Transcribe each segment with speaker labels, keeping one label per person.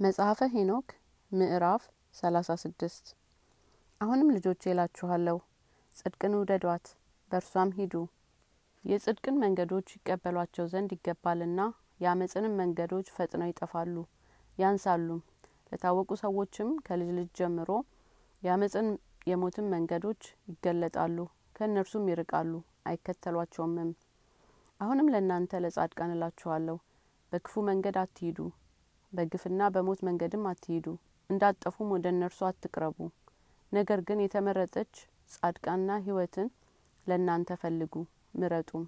Speaker 1: መጽሐፈ ሄኖክ ምዕራፍ ሰላሳ ስድስት። አሁንም ልጆቼ እላችኋለሁ ጽድቅን ውደዷት በእርሷም ሂዱ። የጽድቅን መንገዶች ይቀበሏቸው ዘንድ ይገባልና የአመፅንም መንገዶች ፈጥነው ይጠፋሉ ያንሳሉም። ለታወቁ ሰዎችም ከልጅ ልጅ ጀምሮ የአመፅን የሞትን መንገዶች ይገለጣሉ ከእነርሱም ይርቃሉ አይከተሏቸውምም። አሁንም ለእናንተ ለጻድቃን እላችኋለሁ በክፉ መንገድ አትሂዱ በግፍና በሞት መንገድም አትሂዱ። እንዳትጠፉም ወደ እነርሱ አትቅረቡ። ነገር ግን የተመረጠች ጻድቃንና ህይወትን ለእናንተ ፈልጉ። ምረጡም።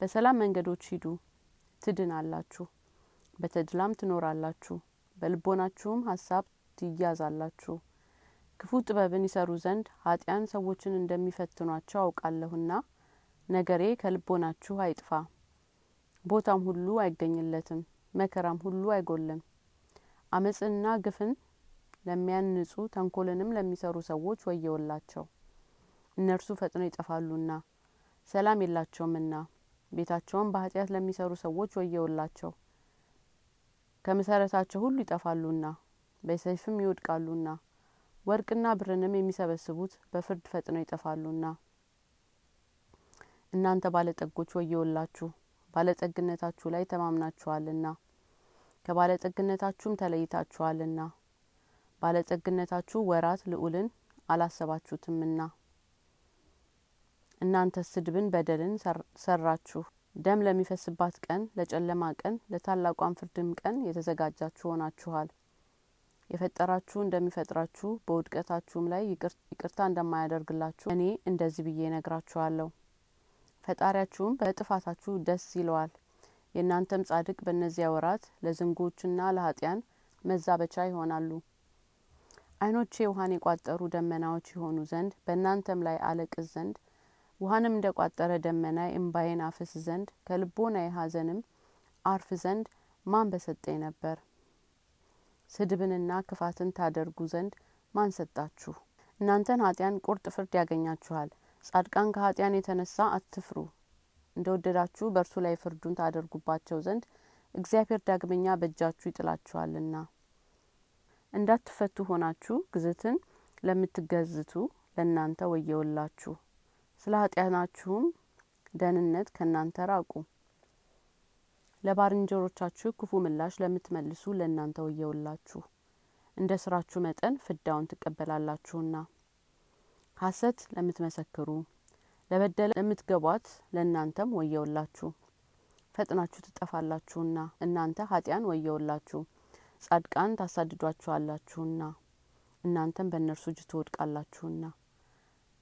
Speaker 1: በሰላም መንገዶች ሂዱ። ትድናላችሁ። በተድላም ትኖራላችሁ። በልቦናችሁም ሀሳብ ትያዛላችሁ። ክፉ ጥበብን ይሰሩ ዘንድ ኃጢያን ሰዎችን እንደሚፈትኗቸው አውቃለሁና ነገሬ ከልቦናችሁ አይጥፋ። ቦታም ሁሉ አይገኝለትም መከራም ሁሉ አይጐልም አመፅንና ግፍን ለሚያንጹ ተንኮልንም ለሚሰሩ ሰዎች ወየውላቸው። እነርሱ ፈጥነው ይጠፋሉና ሰላም የላቸውምና ቤታቸውን በኃጢአት ለሚሰሩ ሰዎች ወየውላቸው። ከመሰረታቸው ሁሉ ይጠፋሉና በሰይፍም ይወድቃሉና ወርቅና ብርንም የሚሰበስቡት በፍርድ ፈጥነው ይጠፋሉና እናንተ ባለጠጎች ወየውላችሁ ባለጠግነታችሁ ላይ ተማምናችኋልና ከባለጠግነታችሁም ተለይታችኋልና ባለጠግነታችሁ ወራት ልዑልን አላሰባችሁትምና። እናንተ ስድብን በደልን ሰራችሁ። ደም ለሚፈስባት ቀን ለጨለማ ቀን ለታላቋን ፍርድም ቀን የተዘጋጃችሁ ሆናችኋል። የፈጠራችሁ እንደሚፈጥራችሁ በውድቀታችሁም ላይ ይቅርታ እንደማያደርግላችሁ እኔ እንደዚህ ብዬ ነግራችኋለሁ ፈጣሪያችሁም በጥፋታችሁ ደስ ይለዋል። የእናንተም ጻድቅ በእነዚያ ወራት ለዝንጎችና ለኃጢያን መዛበቻ ይሆናሉ። አይኖቼ ውሀን የቋጠሩ ደመናዎች የሆኑ ዘንድ በእናንተም ላይ አለቅስ ዘንድ ውሀንም እንደ ቋጠረ ደመና እምባዬን አፍስ ዘንድ ከልቦና የሀዘንም አርፍ ዘንድ ማን በሰጠኝ ነበር? ስድብንና ክፋትን ታደርጉ ዘንድ ማን ሰጣችሁ? እናንተን ኃጢያን ቁርጥ ፍርድ ያገኛችኋል ጻድቃን ከኃጢያን የተነሳ አትፍሩ። እንደ ወደዳችሁ በእርሱ ላይ ፍርዱን ታደርጉባቸው ዘንድ እግዚአብሔር ዳግመኛ በእጃችሁ ይጥላችኋልና። እንዳትፈቱ ሆናችሁ ግዝትን ለምትገዝቱ ለእናንተ ወየውላችሁ። ስለ ኃጢያናችሁም ደህንነት ከእናንተ ራቁ። ለባልንጀሮቻችሁ ክፉ ምላሽ ለምትመልሱ ለእናንተ ወየውላችሁ። እንደ ስራችሁ መጠን ፍዳውን ትቀበላላችሁና ሀሰት ለምትመሰክሩ ለበደለ ለምትገቧት ለእናንተም ወየውላችሁ። ፈጥናችሁ ትጠፋላችሁና እናንተ ኃጢያን ወየውላችሁ። ጻድቃን ታሳድዷችኋላችሁና እናንተም በእነርሱ እጅ ትወድቃላችሁና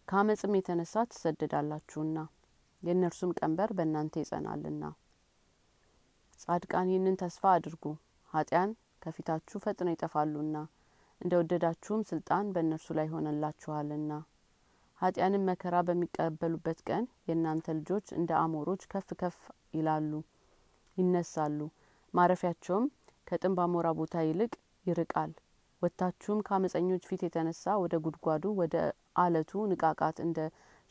Speaker 1: ከአመፅም የተነሳ ትሰደዳላችሁና የእነርሱም ቀንበር በእናንተ ይጸናልና። ጻድቃን ይህንን ተስፋ አድርጉ። ኃጢያን ከፊታችሁ ፈጥነው ይጠፋሉና እንደ ወደዳችሁም ስልጣን በእነርሱ ላይ ሆነላችኋልና ኃጢያንም መከራ በሚቀበሉበት ቀን የእናንተ ልጆች እንደ አሞሮች ከፍ ከፍ ይላሉ ይነሳሉ። ማረፊያቸውም ከጥንብ አሞራ ቦታ ይልቅ ይርቃል። ወጥታችሁም ከአመፀኞች ፊት የተነሳ ወደ ጉድጓዱ ወደ አለቱ ንቃቃት እንደ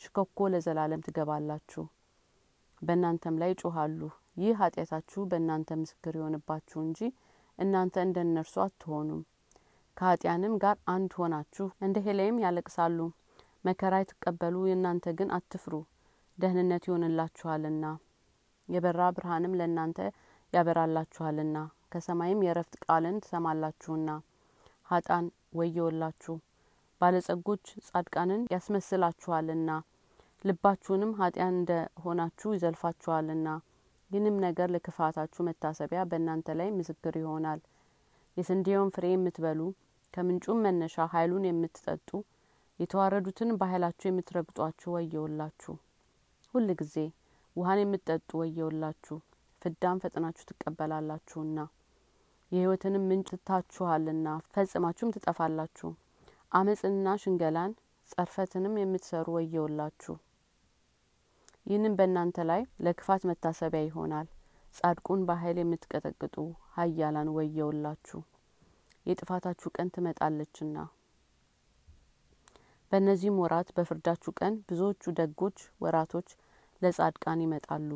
Speaker 1: ሽኮኮ ለዘላለም ትገባላችሁ። በእናንተም ላይ ይጮሃሉ ይህ ኃጢአታችሁ በእናንተ ምስክር የሆንባችሁ እንጂ እናንተ እንደ እነርሱ አትሆኑም። ከኃጢያንም ጋር አንድ ሆናችሁ እንደ ሄሌም ያለቅሳሉ መከራ የተቀበሉ የእናንተ ግን አትፍሩ። ደህንነት ይሆንላችኋልና። የበራ ብርሃንም ለእናንተ ያበራላችኋልና። ከሰማይም የረፍት ቃልን ትሰማላችሁና። ሀጣን ወየውላችሁ ባለጸጎች ጻድቃንን ያስመስላችኋልና። ልባችሁንም ኃጢያን እንደ ሆናችሁ ይዘልፋችኋልና። ይህንም ነገር ለክፋታችሁ መታሰቢያ በእናንተ ላይ ምስክር ይሆናል። የስንዴውን ፍሬ የምትበሉ ከምንጩም መነሻ ኃይሉን የምትጠጡ የተዋረዱትን በኃይላችሁ የምትረግጧችሁ ወየውላችሁ። ሁል ጊዜ ውሀን የምትጠጡ ወየውላችሁ። ፍዳም ፈጥናችሁ ትቀበላላችሁና የህይወትንም ምንጭ ትታችኋልና ፈጽማችሁም ትጠፋላችሁ። አመፅንና ሽንገላን ጸርፈትንም የምትሰሩ ወየውላችሁ። ይህንም በእናንተ ላይ ለክፋት መታሰቢያ ይሆናል። ጻድቁን በኃይል የምትቀጠቅጡ ሀያላን ወየውላችሁ። የጥፋታችሁ ቀን ትመጣለችና በእነዚህም ወራት በፍርዳችሁ ቀን ብዙዎቹ ደጎች ወራቶች ለጻድቃን ይመጣሉ